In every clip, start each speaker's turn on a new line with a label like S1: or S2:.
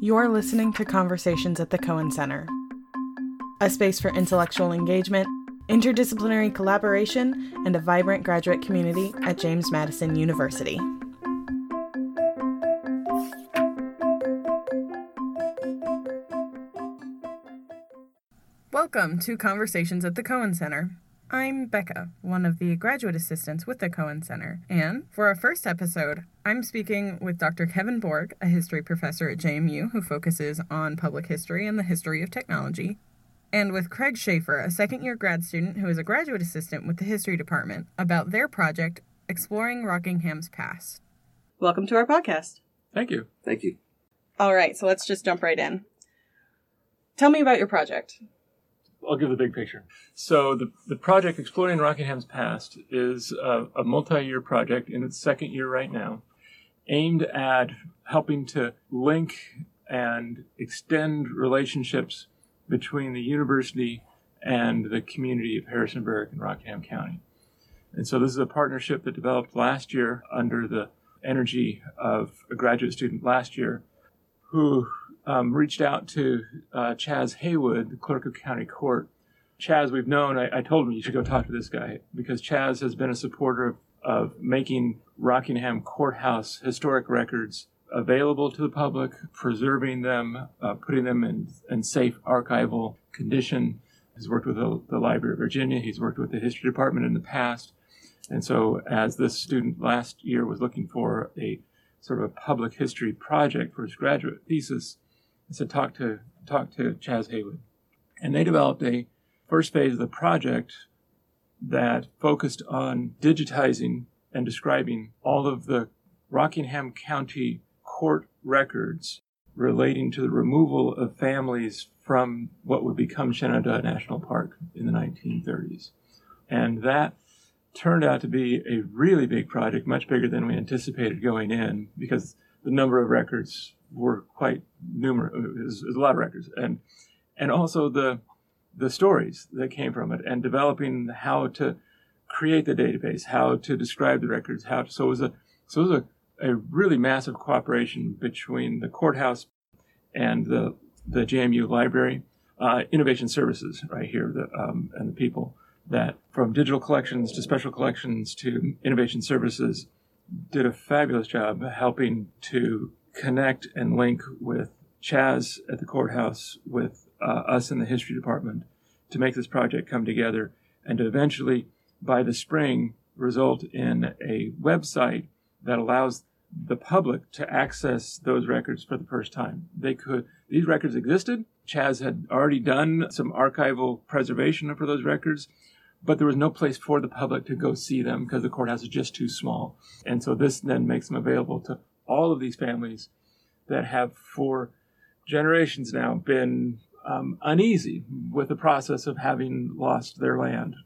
S1: You're listening to Conversations at the Cohen Center, a space for intellectual engagement, interdisciplinary collaboration, and a vibrant graduate community at James Madison University. Welcome to Conversations at the Cohen Center. I'm Becca, one of the graduate assistants with the Cohen Center, and for our first episode, I'm speaking with Dr. Kevin Borg, a history professor at JMU who focuses on public history and the history of technology, and with Craig Schaefer, a second year grad student who is a graduate assistant with the history department, about their project, Exploring Rockingham's Past. Welcome to our podcast.
S2: Thank you.
S3: Thank you.
S1: All right, so let's just jump right in. Tell me about your project.
S2: I'll give the big picture. So the, the project Exploring Rockingham's Past is a, a multi-year project in its second year right now, aimed at helping to link and extend relationships between the university and the community of Harrisonburg and Rockingham County. And so this is a partnership that developed last year under the energy of a graduate student last year who um, reached out to uh, Chaz Haywood, the clerk of county court. Chaz, we've known, I, I, told him you should go talk to this guy because Chaz has been a supporter of, of making Rockingham courthouse historic records available to the public, preserving them, uh, putting them in, in safe archival condition. He's worked with the, the Library of Virginia, he's worked with the history department in the past. And so, as this student last year was looking for a sort of a public history project for his graduate thesis, I said, talk to, talk to Chaz Haywood. And they developed a first phase of the project that focused on digitizing and describing all of the Rockingham County court records relating to the removal of families from what would become Shenandoah National Park in the 1930s. And that turned out to be a really big project, much bigger than we anticipated going in, because the number of records were quite numerous. Was a lot of records, and and also the the stories that came from it, and developing how to create the database, how to describe the records, how to, so it was a so it was a, a really massive cooperation between the courthouse and the the JMU library, uh, innovation services right here, the, um, and the people that from digital collections to special collections to innovation services did a fabulous job helping to connect and link with Chaz at the courthouse, with uh, us in the history department to make this project come together and to eventually, by the spring, result in a website that allows the public to access those records for the first time. They could, these records existed. Chaz had already done some archival preservation for those records, but there was no place for the public to go see them because the courthouse is just too small. And so this then makes them available to all of these families that have for generations now been um, uneasy with the process of having lost their land.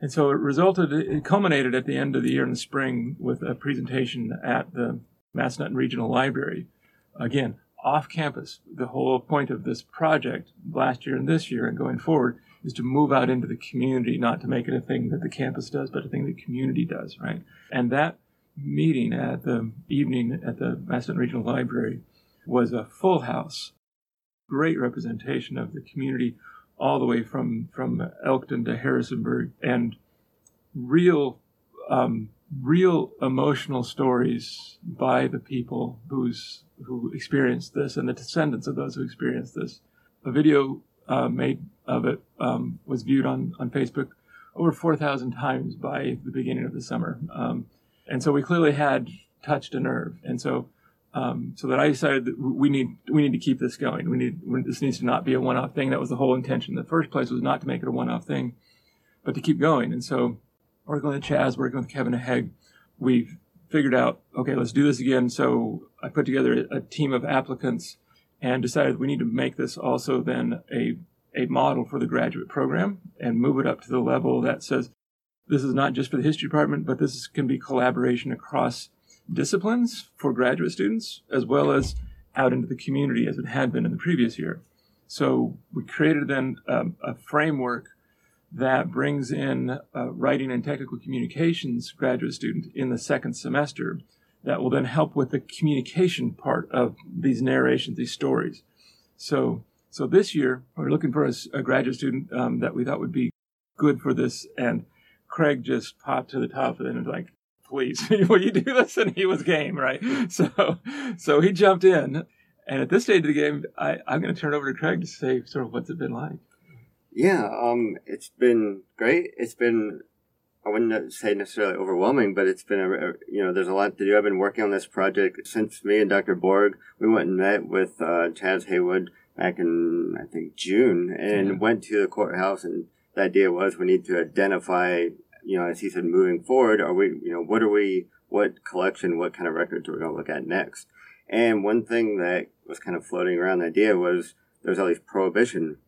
S2: And so it resulted, it culminated at the end of the year in the spring with a presentation at the Massanutten Regional Library. Again, off campus. The whole point of this project last year and this year and going forward is to move out into the community, not to make it a thing that the campus does, but a thing the community does, right? And that meeting at the evening at the Massanutten Regional Library was a full house, great representation of the community all the way from, from Elkton to Harrisonburg and real, um, real emotional stories by the people who's, who experienced this and the descendants of those who experienced this. A video uh, made of it um, was viewed on, on Facebook over 4,000 times by the beginning of the summer. Um, and so we clearly had touched a nerve. And so, um, so that I decided that we need we need to keep this going. We need this needs to not be a one-off thing. That was the whole intention. In the first place was not to make it a one-off thing, but to keep going. And so, working with Chaz, working with Kevin Hegg, we've figured out okay, let's do this again. So I put together a, a team of applicants and decided we need to make this also then a a model for the graduate program and move it up to the level that says this is not just for the history department, but this can be collaboration across disciplines for graduate students as well as out into the community as it had been in the previous year. So we created then um, a framework that brings in a writing and technical communications graduate student in the second semester that will then help with the communication part of these narrations, these stories. So, so this year we're looking for a, a graduate student um, that we thought would be good for this, and Craig just popped to the top of it and was like, "Please, will you do this?" And he was game, right? So, so he jumped in, and at this stage of the game, I, I'm going to turn it over to Craig to say sort of what's it been like.
S3: Yeah, um, it's been great. It's been I wouldn't say necessarily overwhelming, but it's been a, you know there's a lot to do. I've been working on this project since me and Dr. Borg we went and met with uh, Chaz Haywood back in I think June and yeah. went to the courthouse and the idea was we need to identify you know as he said moving forward are we you know what are we what collection what kind of records are we're going to look at next and one thing that was kind of floating around the idea was there's all these prohibition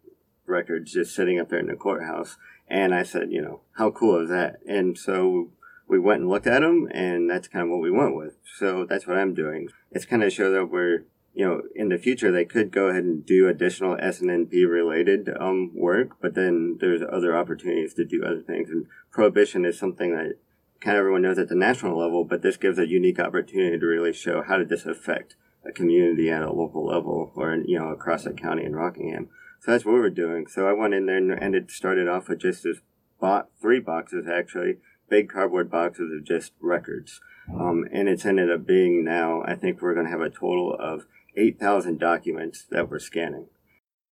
S3: records just sitting up there in the courthouse and I said, you know, how cool is that? And so we went and looked at them, and that's kind of what we went with. So that's what I'm doing. It's kind of show that we're, you know, in the future they could go ahead and do additional SNP related um, work, but then there's other opportunities to do other things. And prohibition is something that kind of everyone knows at the national level, but this gives a unique opportunity to really show how did this affect a community at a local level or you know across the county in Rockingham. So that's what we were doing. So I went in there and, it started off with just this bought three boxes actually, big cardboard boxes of just records. Um, and it's ended up being now, I think we're going to have a total of 8,000 documents that we're scanning,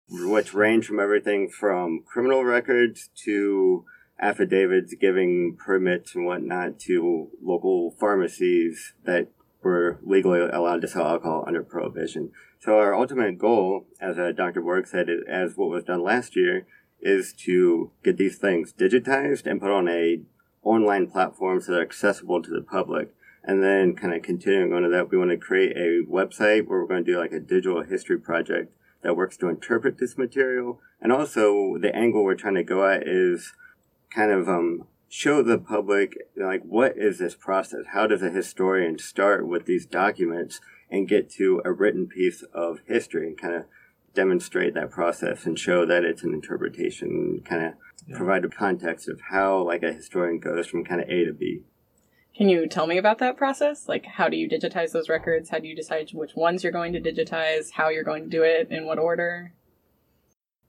S3: which range from everything from criminal records to affidavits giving permits and whatnot to local pharmacies that were legally allowed to sell alcohol under prohibition. So our ultimate goal, as uh, Dr. Borg said, as what was done last year, is to get these things digitized and put on a online platforms so they're accessible to the public. And then kind of continuing on to that, we want to create a website where we're going to do like a digital history project that works to interpret this material. And also the angle we're trying to go at is kind of um, show the public like what is this process? How does a historian start with these documents and get to a written piece of history and kind of demonstrate that process and show that it's an interpretation, kind of yeah. provide a context of how like a historian goes from kind of A to B.
S1: Can you tell me about that process? Like, how do you digitize those records? How do you decide which ones you're going to digitize? How you're going to do it? In what order?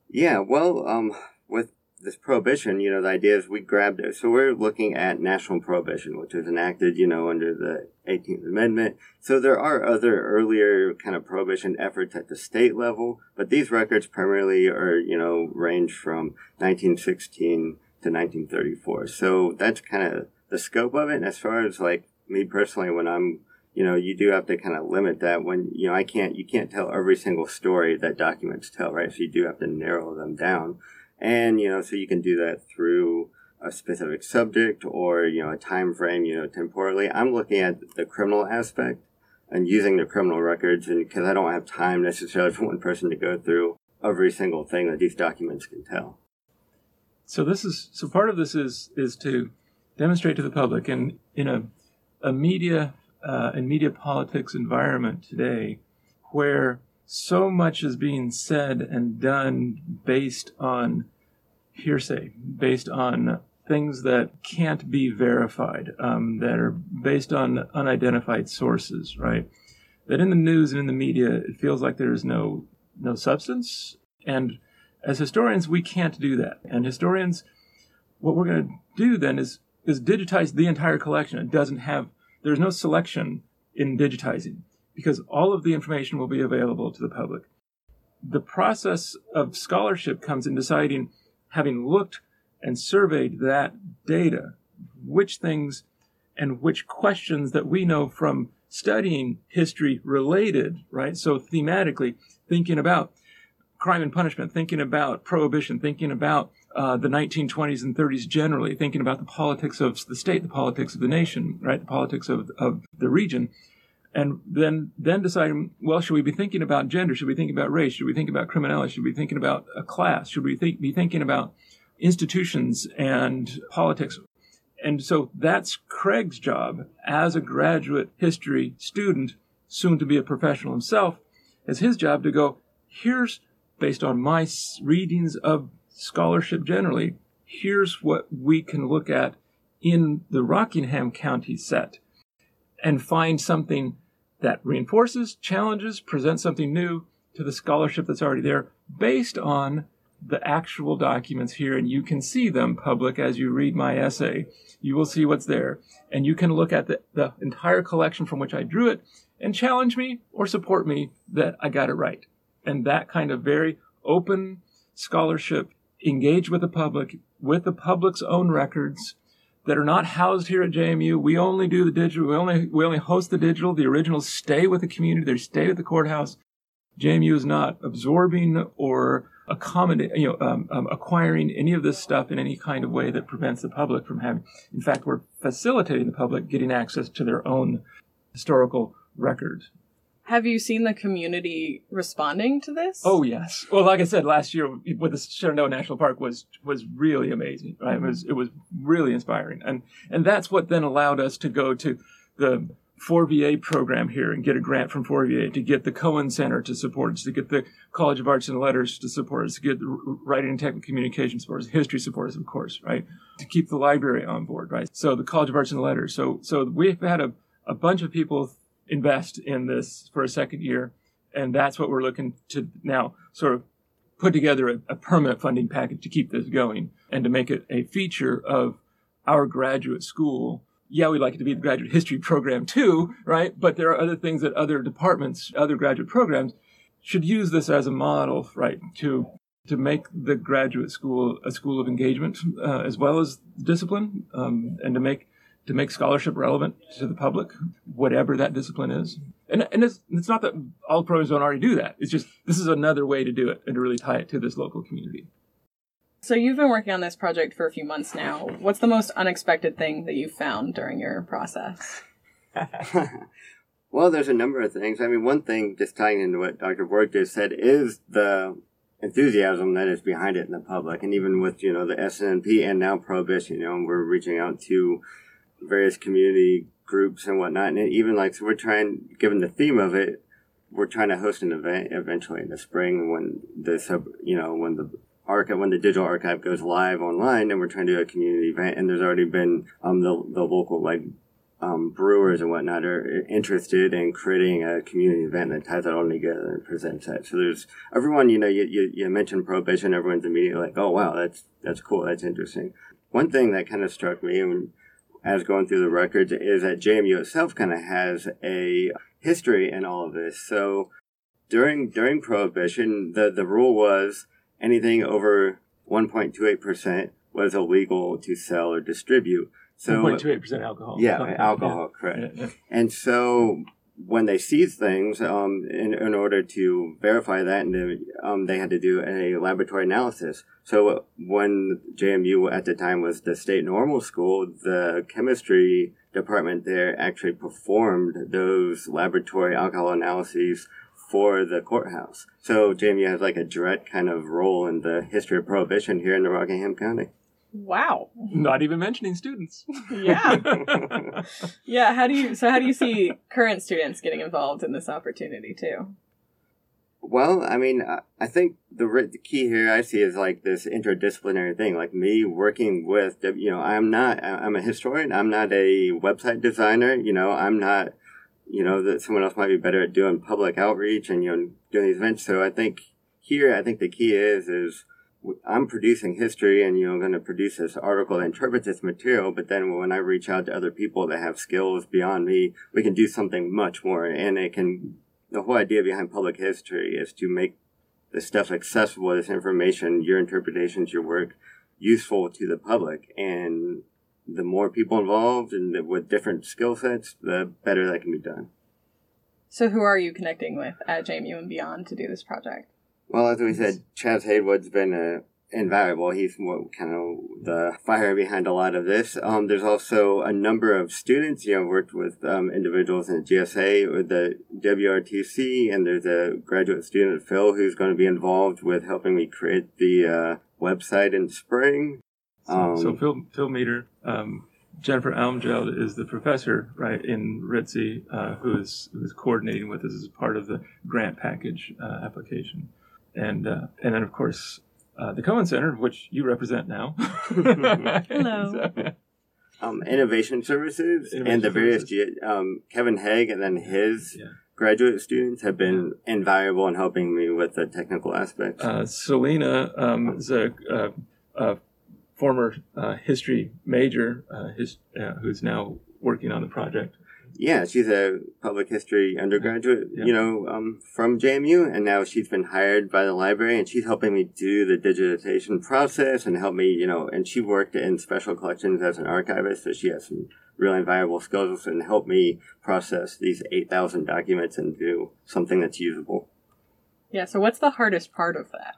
S3: Yeah, well, um, with this prohibition, you know, the idea is we grabbed it. So we're looking at national prohibition, which was enacted, you know, under the 18th Amendment. So there are other earlier kind of prohibition efforts at the state level, but these records primarily are, you know, range from 1916 to 1934. So that's kind of the scope of it. And as far as like me personally, when I'm you know, you do have to kind of limit that when, you know, I can't, you can't tell every single story that documents tell, right? So you do have to narrow them down. And, you know, so you can do that through a specific subject or, you know, a time frame, you know, temporally. I'm looking at the criminal aspect and using the criminal records and because I don't have time necessarily for one person to go through every single thing that these documents can tell.
S2: So this is so part of this is is to demonstrate to the public and in a a media uh, and media politics environment today where so much is being said and done based on hearsay, based on things that can't be verified, um, that are based on unidentified sources, right? That in the news and in the media, it feels like there is no no substance. And as historians, we can't do that. And historians, what we're going to do then is is digitize the entire collection. It doesn't have there's no selection in digitizing because all of the information will be available to the public. The process of scholarship comes in deciding, having looked and surveyed that data, which things and which questions that we know from studying history related, right? So thematically, thinking about crime and punishment, thinking about prohibition, thinking about uh, the 1920s and 30s generally, thinking about the politics of the state, the politics of the nation, right? The politics of, of the region and then then deciding well should we be thinking about gender? Should we think about race? Should we think about criminality? Should we be thinking about a class? Should we think, be thinking about institutions and politics? And so that's craig's job as a graduate history student soon to be a professional himself as his job to go here's based on my readings of scholarship generally here's what we can look at in the Rockingham County set and find something that reinforces, challenges, presents something new to the scholarship that's already there based on the actual documents here. And you can see them public as you read my essay. You will see what's there. And you can look at the, the entire collection from which I drew it and challenge me or support me that I got it right. And that kind of very open scholarship, engage with the public, with the public's own records, that are not housed here at JMU. We only do the digital. We only we only host the digital. The originals stay with the community. They stay at the courthouse. JMU is not absorbing or accommodating, you know, um, um, acquiring any of this stuff in any kind of way that prevents the public from having. In fact, we're facilitating the public getting access to their own historical records.
S1: Have you seen the community responding to this?
S2: Oh yes. Well, like I said, last year with the Shenandoah National Park was was really amazing. Right? It was it was really inspiring, and and that's what then allowed us to go to the 4VA program here and get a grant from 4VA to get the Cohen Center to support us, to get the College of Arts and Letters to support us, to get the Writing and Technical Communication support us, history support us, of course, right? To keep the library on board, right? So the College of Arts and Letters. So so we've had a, a bunch of people invest in this for a second year. And that's what we're looking to now sort of put together a, a, permanent funding package to keep this going and to make it a feature of our graduate school. Yeah, we'd like it to be the graduate history program too, right? But there are other things that other departments, other graduate programs should use this as a model, right? To to make the graduate school a school of engagement uh, as well as discipline, um, and to make to make scholarship relevant to the public, whatever that discipline is. And, and it's, it's not that all programs don't already do that. It's just this is another way to do it and to really tie it to this local community.
S1: So you've been working on this project for a few months now. What's the most unexpected thing that you found during your process?
S3: well, there's a number of things. I mean, one thing, just tying into what Dr. Borg just said, is the enthusiasm that is behind it in the public. And even with, you know, the SNP and now Prohibition, you know, we're reaching out to various community groups and whatnot. And even like, so we're trying, given the theme of it, we're trying to host an event eventually in the spring when the sub, you know, when the archive, when the digital archive goes live online and we're trying to do a community event. And there's already been, um, the, the local, like, um, brewers and whatnot are interested in creating a community event that ties it all together and presents that. So there's everyone, you know, you, you, you mentioned prohibition, everyone's immediately like, oh wow, that's, that's cool, that's interesting. One thing that kind of struck me, and as going through the records is that JMU itself kind of has a history in all of this. So during during Prohibition, the the rule was anything over 1.28% was illegal to sell or distribute.
S2: So 1.28% alcohol.
S3: Yeah, alcohol, yeah. correct. Yeah, yeah. And so when they seized things, um, in, in order to verify that, and um, they had to do a laboratory analysis. So when JMU at the time was the state normal school, the chemistry department there actually performed those laboratory alcohol analyses for the courthouse. So JMU has like a direct kind of role in the history of prohibition here in the Rockingham County.
S1: Wow.
S2: Not even mentioning students.
S1: Yeah. yeah, how do you so how do you see current students getting involved in this opportunity too?
S3: Well, I mean, I think the the key here I see is like this interdisciplinary thing. Like me working with, you know, I'm not, I'm a historian. I'm not a website designer. You know, I'm not, you know, that someone else might be better at doing public outreach and you know doing these events. So I think here, I think the key is is I'm producing history and, you know, going to produce this article that interprets this material. But then when I reach out to other people that have skills beyond me, we can do something much more. And it can, the whole idea behind public history is to make the stuff accessible, this information, your interpretations, your work useful to the public. And the more people involved and with different skill sets, the better that can be done.
S1: So who are you connecting with at JMU and beyond to do this project?
S3: Well, as we said, Chaz Haywood's been uh, invaluable. He's more kind of the fire behind a lot of this. Um, there's also a number of students, you know, worked with um, individuals in the GSA or the WRTC, and there's a graduate student, Phil, who's going to be involved with helping me create the uh, website in spring.
S2: Um, so, so, um, Phil, Phil Meter, um, Jennifer Almjeld is the professor, right, in RITC, uh, who is who is coordinating with us as part of the grant package uh, application and uh, and then of course uh, the Cohen Center, which you represent now.
S1: Hello.
S2: So,
S3: um, innovation services
S2: Innovation
S3: and the various
S2: services.
S3: ge- um, Kevin Hegg and then his
S2: Yeah.
S3: graduate students have been invaluable in helping me with the technical aspects.
S2: uh, Selena um, is a, a, a former uh, history major uh, his, uh, who's now working on the project.
S3: Yeah, she's a public history undergraduate,
S2: Yeah.
S3: you know, um, from JMU, and now she's been hired by the library, and she's helping me do the digitization process and help me, you know, and she worked in special collections as an archivist, so she has some really invaluable skills and help me process these 8,000 documents and do something that's usable.
S1: Yeah, so what's the hardest part of that?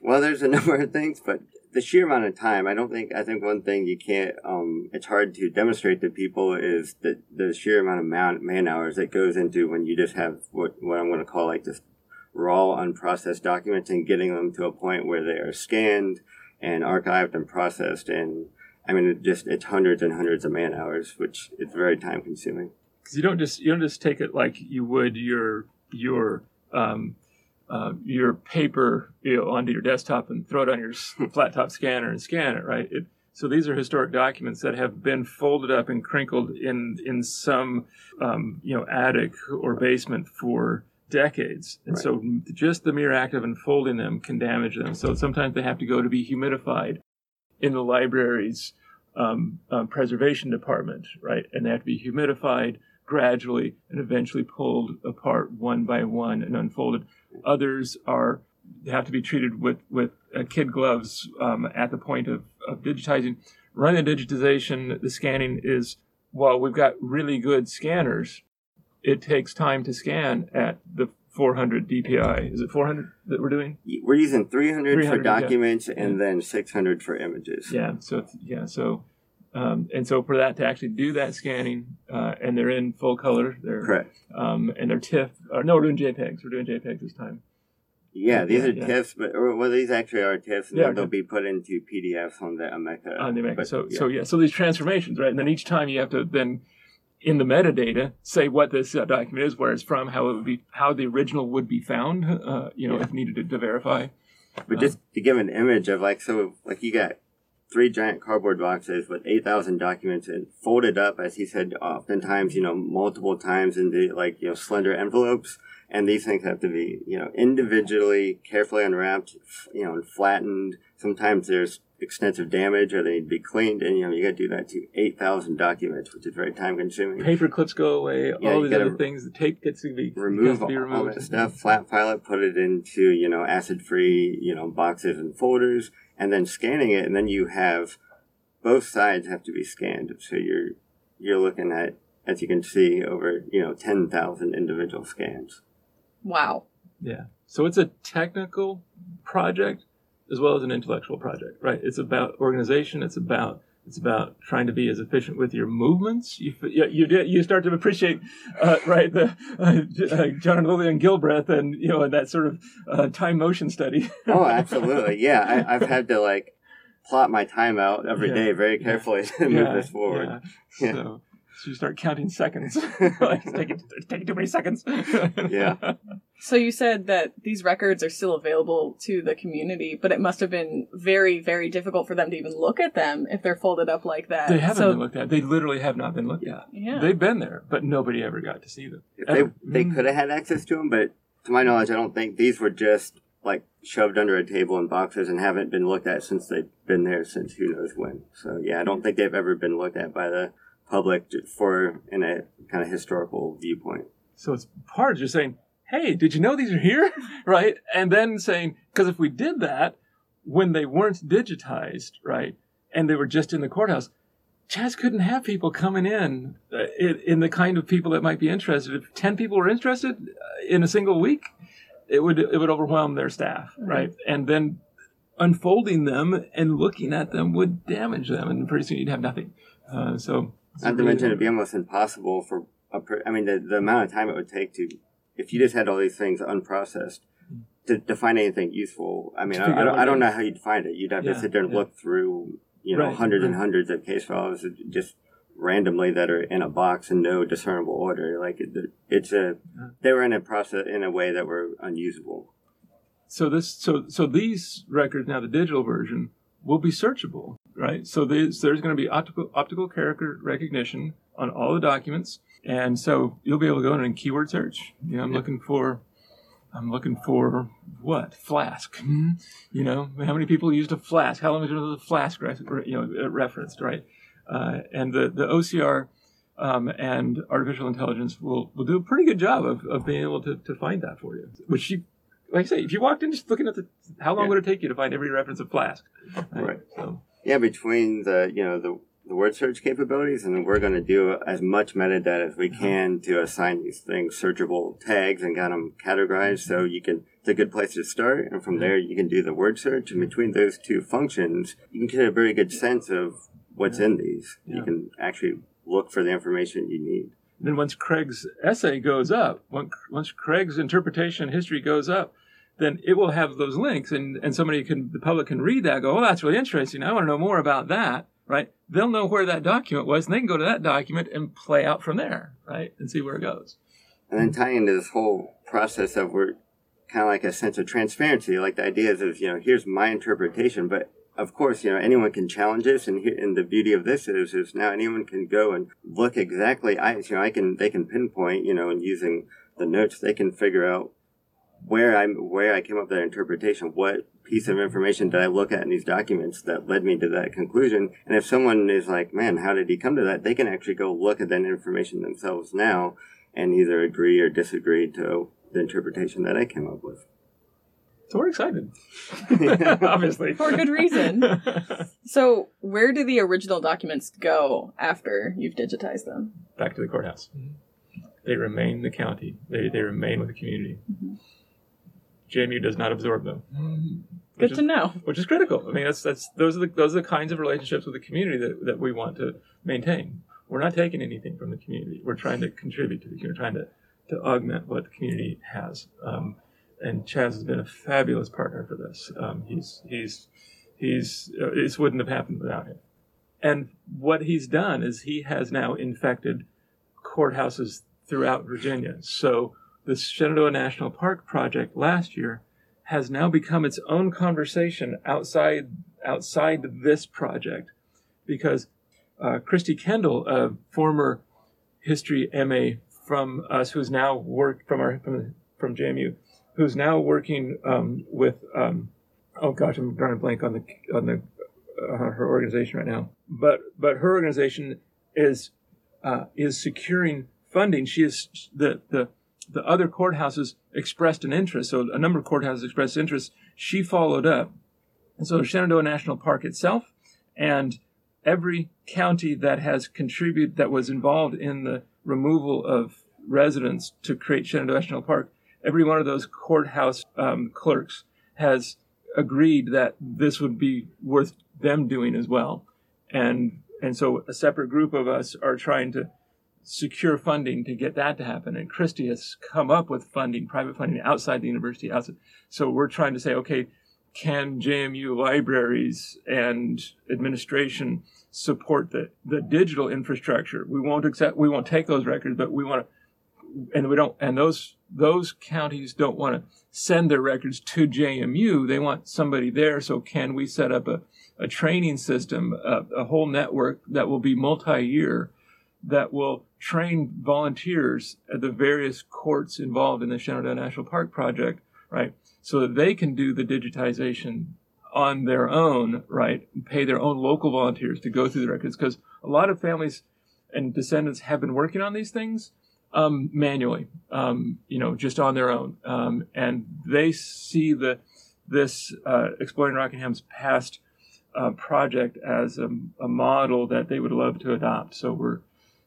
S3: Well, there's a number of things, but the sheer amount of time, I don't think, I think one thing you can't, um, it's hard to demonstrate to people is that the sheer amount of man, man hours that goes into when you just have what, what I'm going to call like this raw, unprocessed documents and getting them to a point where they are scanned and archived and processed. And I mean, it just, it's hundreds and hundreds of man hours, which is very time consuming.
S2: because you don't just you don't just take it like you would your your um, uh, your paper you know, onto your desktop and throw it on your flat top scanner and scan it right. It, so these are historic documents that have been folded up and crinkled in in some um, you know attic or basement for decades, and
S3: Right.
S2: so just the mere act of unfolding them can damage them. So sometimes they have to go to be humidified in the library's um, um, preservation department, right? And they have to be humidified gradually and eventually pulled apart one by one and unfolded. Others are have to be treated with with uh, kid gloves um, at the point of, of digitizing. Running the digitization, the scanning is while we've got really good scanners, it takes time to scan at the 400 DPI. Is it 400 that we're doing?
S3: We're using 300,
S2: 300,
S3: for
S2: yeah.
S3: documents and then 600 for images.
S2: Yeah. So yeah. So um, and so for that to actually do that scanning, uh, and they're in full color, they're
S3: Correct.
S2: um, and they're TIFF. Or no, we're doing JPEGs. We're doing JPEGs this time.
S3: Yeah, these
S2: Yeah,
S3: are
S2: yeah.
S3: TIFFs, but or, well, these actually are TIFFs, and
S2: Yeah,
S3: they'll be put into PDFs on the Omeka.
S2: on the Omeka.
S3: But,
S2: so
S3: yeah.
S2: so yeah. So these transformations, right? And then each time you have to then in the metadata say what this uh, document is, where it's from, how it would be, how the original would be found. Uh, you know, if needed to, to verify.
S3: But just to give an image of like, so like you got three giant cardboard boxes with 8,000 documents and folded up, as he said, oftentimes, you know, multiple times into like, you know, slender envelopes. And these things have to be, you know, individually, carefully unwrapped, you know, and flattened. Sometimes there's extensive damage or they need to be cleaned. And, you know, you got to do that to 8,000 documents, which is very time consuming.
S2: Paper clips go away.
S3: Yeah,
S2: all these other things. The tape gets to be
S3: remove
S2: to
S3: all,
S2: be
S3: all
S2: removed.
S3: that stuff, flat file it, put it into, you know, acid free, you know, boxes and folders, and then scanning it, and then you have both sides have to be scanned. So you're you're looking at, as you can see, over, you know, ten thousand individual scans.
S1: Wow.
S2: Yeah. So it's a technical project as well as an intellectual project, right? It's about organization. It's about it's about trying to be as efficient with your movements. You you you, you start to appreciate, uh, right, the uh, uh, John and Lillian Gilbreth and you know and that sort of uh, time motion study.
S3: Oh, absolutely. Yeah, I, I've had to like plot my time out every
S2: Yeah.
S3: day very carefully to move this forward.
S2: Yeah.
S3: Yeah.
S2: So, so you start counting seconds. like, it's taking, it's taking too many seconds.
S3: Yeah.
S1: So you said that these records are still available to the community, but it must have been very, very difficult for them to even look at them if they're folded up like that.
S2: They haven't
S1: so,
S2: been looked at. They literally have not been looked at.
S1: Yeah.
S2: They've been there, but nobody ever got to see them.
S3: If they they
S2: Mm.
S3: could have had access to them, but to my knowledge, I don't think these were just like shoved under a table in boxes and haven't been looked at since they've been there since who knows when. So yeah, I don't think they've ever been looked at by the public for in a kind of historical viewpoint.
S2: So it's part of just saying, hey, did you know these are here? right? And then saying, because if we did that when they weren't digitized, right, and they were just in the courthouse, Chaz couldn't have people coming in, uh, in in the kind of people that might be interested. If 10 people were interested uh, in a single week, it would it would overwhelm their staff, right? And then unfolding them and looking at them would damage them, and pretty soon you'd have nothing. Uh, so,
S3: Not to mention it'd be almost impossible for a per- I mean the, the amount of time it would take to if you just had all these things unprocessed to, to find anything useful. I mean, I, I don't I don't know how you'd find it. You'd have
S2: Yeah,
S3: to sit there and
S2: yeah.
S3: look through you know
S2: Right,
S3: hundreds and hundreds of case files just randomly that are in a box in no discernible order. Like it, it's a they were in a process in a way that were unusable.
S2: so this so so these records now the digital version will be searchable, right? So there's, there's going to be optical optical character recognition on all the documents, and so you'll be able to go in and keyword search. You know, I'm looking for I'm looking for what flask. You know, how many people used a flask? How long was the flask you know referenced, right? Uh, and the the OCR um, and artificial intelligence will, will do a pretty good job of, of being able to, to find that for you. Which you, like I say, if you walked in just looking at the, how long yeah. would it take you to find every reference of Flask?
S3: Right. right. So. Yeah, between the you know the the word search capabilities, and we're going to do as much metadata as we mm-hmm. can to assign these things searchable tags and get them categorized. So you can, it's a good place to start. And from mm-hmm. there, you can do the word search. And between those two functions, you can get a very good sense of what's in these. Yeah. You can actually look for the information you need.
S2: And then once Craig's essay goes up, once Craig's interpretation history goes up, then it will have those links and, and somebody can, the public can read that, go, oh, that's really interesting. I want to know more about that, right? They'll know where that document was and they can go to that document and play out from there, right? And see where it goes.
S3: And then tying into this whole process of we're kind of like a sense of transparency, like the idea is, you know, here's my interpretation, but of course, you know, anyone can challenge this, and, here, and the beauty of this is, is now anyone can go and look exactly. I, you know, I can, they can pinpoint, you know, and using the notes, they can figure out where I'm, where I came up with that interpretation. What piece of information did I look at in these documents that led me to that conclusion? And if someone is like, man, how did he come to that? They can actually go look at that information themselves now and either agree or disagree to the interpretation that I came up with.
S2: So we're excited. Obviously.
S1: For good reason. so, where do the original documents go after you've digitized them?
S2: Back to the courthouse. Mm-hmm. They remain the county, they, they remain with the community. Mm-hmm. JMU does not absorb them.
S1: Good to know.
S2: Which is critical. I mean, that's that's those are the those are the kinds of relationships with the community that, that we want to maintain. We're not taking anything from the community. We're trying to contribute to the community, We're trying to, to augment what the community has. Um, and Chaz has been a fabulous partner for this. Um, he's he's he's uh, this wouldn't have happened without him. And what he's done is he has now infected courthouses throughout Virginia. So the Shenandoah National Park project last year has now become its own conversation outside outside this project because uh, Christy Kendall, a former history MA from us, who's now worked from our from, from JMU, who's now working um, with um, oh gosh, I'm drawing a blank on the on the uh, her organization right now. But but her organization is uh, is securing funding. She is the the the other courthouses expressed an interest. So a number of courthouses expressed interest. She followed up, and so Shenandoah National Park itself and every county that has contributed that was involved in the removal of residents to create Shenandoah National Park every one of those courthouse um, clerks has agreed that this would be worth them doing as well. And and so a separate group of us are trying to secure funding to get that to happen. And Christie has come up with funding, private funding outside the university. Outside. So we're trying to say, okay, can JMU libraries and administration support the, the digital infrastructure? We won't accept, we won't take those records, but we want to and we don't and those those counties don't want to send their records to JMU. They want somebody there. So can we set up a, a training system, a, a whole network that will be multi-year, that will train volunteers at the various courts involved in the Shenandoah National Park project, right? So that they can do the digitization on their own, right? Pay their own local volunteers to go through the records because a lot of families and descendants have been working on these things um, manually, um, you know, just on their own. Um, and they see the this uh, exploring Rockingham's past uh, project as a, a, model that they would love to adopt. So we're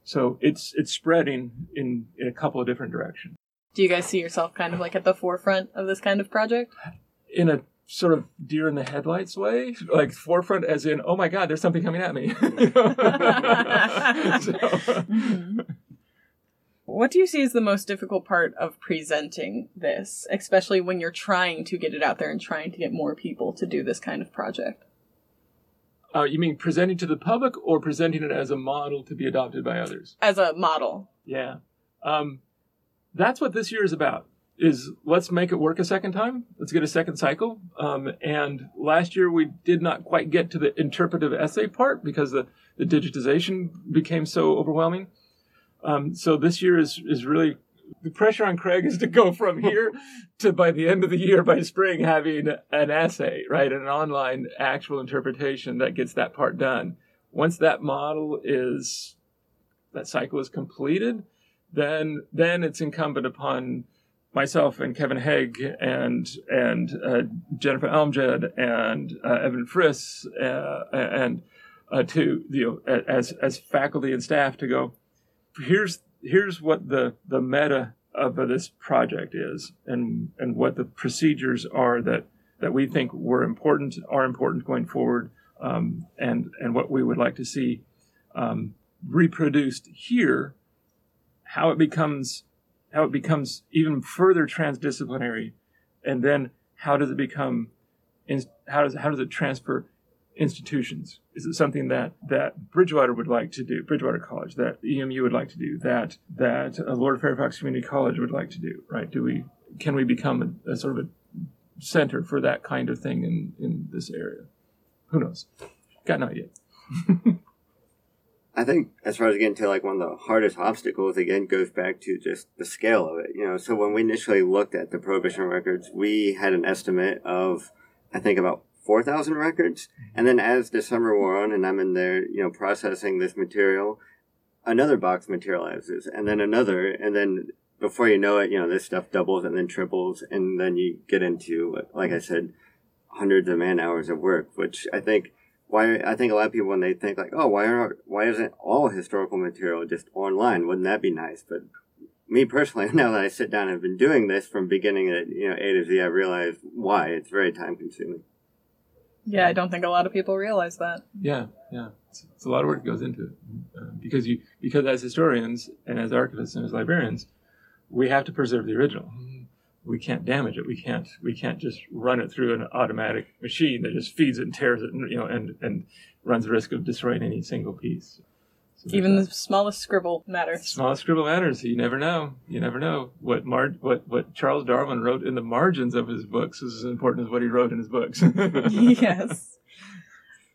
S2: so it's it's spreading in, in a couple of different directions.
S1: Do you guys see yourself kind of like at the forefront of this kind of project?
S2: In a sort of deer in the headlights way, like forefront as in, oh my God, there's something coming at me. so.
S1: What do you see as the most difficult part of presenting this, especially when you're trying to get it out there and trying to get more people to do this kind of project?
S2: Uh, you mean presenting to the public or presenting it as a model to be adopted by others?
S1: As a model.
S2: Yeah. Um, that's what this year is about. is let's make it work a second time. Let's get a second cycle. Um, and last year we did not quite get to the interpretive essay part because the, the digitization became so overwhelming. Um, so this year is is really the pressure on Craig is to go from here to by the end of the year, by spring, having an essay, right, an online actual interpretation that gets that part done. Once that model is that cycle is completed, then then it's incumbent upon myself and Kevin Hegg and and uh, Jennifer Almjeld and uh, Evan Friss uh, and uh, to you know as as faculty and staff to go. Here's here's what the the meta of this project is and and what the procedures are that that we think were important are important going forward um, and and what we would like to see um, reproduced here how it becomes how it becomes even further transdisciplinary and then how does it become how does how does it transfer institutions? Is it something that that Bridgewater would like to do, Bridgewater College, that EMU would like to do, that that uh, Lord Fairfax Community College would like to do? Right? Do we can we become a, a sort of a center for that kind of thing in in this area? Who knows? Got no idea.
S3: I think as far as getting to like one of the hardest obstacles, again, goes back to just the scale of it. You know, so when we initially looked at the prohibition records, we had an estimate of, I think, about 4,000 records. Mm-hmm. And then as the summer wore on and I'm in there, you know, processing this material, another box materializes and then another. And then before you know it, you know, this stuff doubles and then triples. And then you get into, like I said, hundreds of man hours of work, which I think why I think a lot of people when they think like, oh, why are why isn't all historical material just online? Wouldn't that be nice? But me personally, now that I sit down and have been doing this from beginning at you know A to Z, I realize why it's very time consuming.
S4: Yeah, I don't think a lot of people realize that.
S2: Yeah, yeah, it's, it's a lot of work that goes into it uh, because you because as historians and as archivists and as librarians, we have to preserve the original. We can't damage it. We can't we can't just run it through an automatic machine that just feeds it and tears it, and, you know, and and runs the risk of destroying any single piece.
S4: Even the smallest scribble matters.
S2: Smallest scribble matters. You never know. You never know what Mar- what what Charles Darwin wrote in the margins of his books is as important as what he wrote in his books.
S4: yes.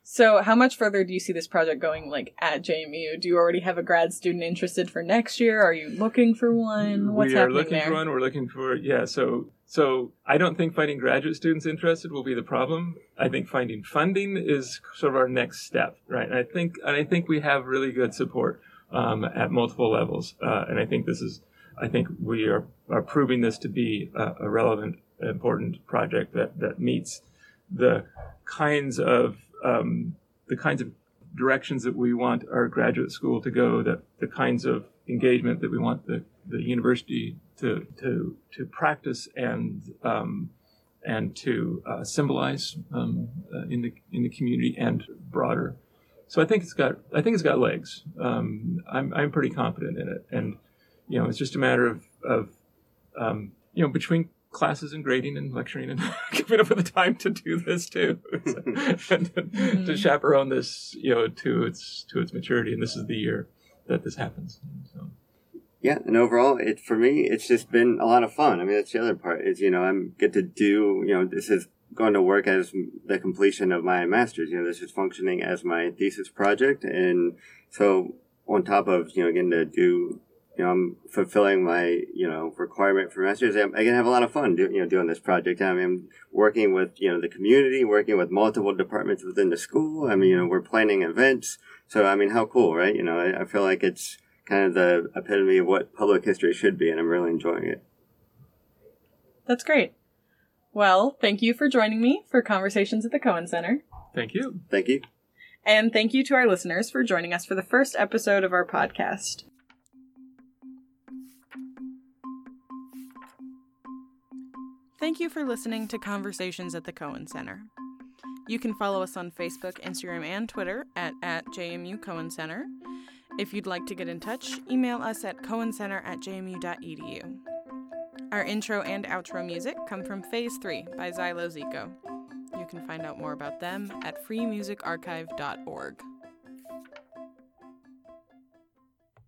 S4: So, how much further do you see this project going, like at JMU? Do you already have a grad student interested for next year? Are you looking for one?
S2: What's happening? we are looking there? for one. We're looking for yeah. So, so I don't think finding graduate students interested will be the problem. I think finding funding is sort of our next step, right? And I think and I think we have really good support um, at multiple levels, uh, and I think this is. I think we are, are proving this to be a, a relevant, important project that, that meets the kinds of um, the kinds of directions that we want our graduate school to go, that the kinds of engagement that we want the, the university to, to, to practice and, um, and to uh, symbolize um, uh, in, the, in the community and broader. So I think it's got I think it's got legs. Um, I'm I'm pretty confident in it, and you know it's just a matter of of um, you know between classes and grading and lecturing and giving up with the time to do this too and to, mm-hmm. to, chaperone this you know to its to its maturity and this is the year that this happens. So.
S3: Yeah and overall it for me it's just been a lot of fun. I mean that's the other part is you know i'm get to do you know this is going to work as the completion of my master's. You know this is functioning as my thesis project and so on top of you know getting to do you know, I'm fulfilling my, you know, requirement for masters. I'm, I can have a lot of fun, do, you know, doing this project. I mean, I'm working with, you know, the community, working with multiple departments within the school. I mean, you know, we're planning events. So, I mean, how cool, right? You know, I, I feel like it's kind of the epitome of what public history should be, and I'm really enjoying it.
S4: That's great. Well, thank you for joining me for Conversations at the Cohen Center.
S2: Thank you.
S3: Thank you.
S4: And thank you to our listeners for joining us for the first episode of our podcast. Thank you for listening to Conversations at the Cohen Center. You can follow us on Facebook, Instagram, and Twitter at, at JMU Cohen Center. If you'd like to get in touch, email us at cohencenter at jmu.edu. Our intro and outro music come from Phase 3 by Xylo-Ziko. You can find out more about them at freemusicarchive.org.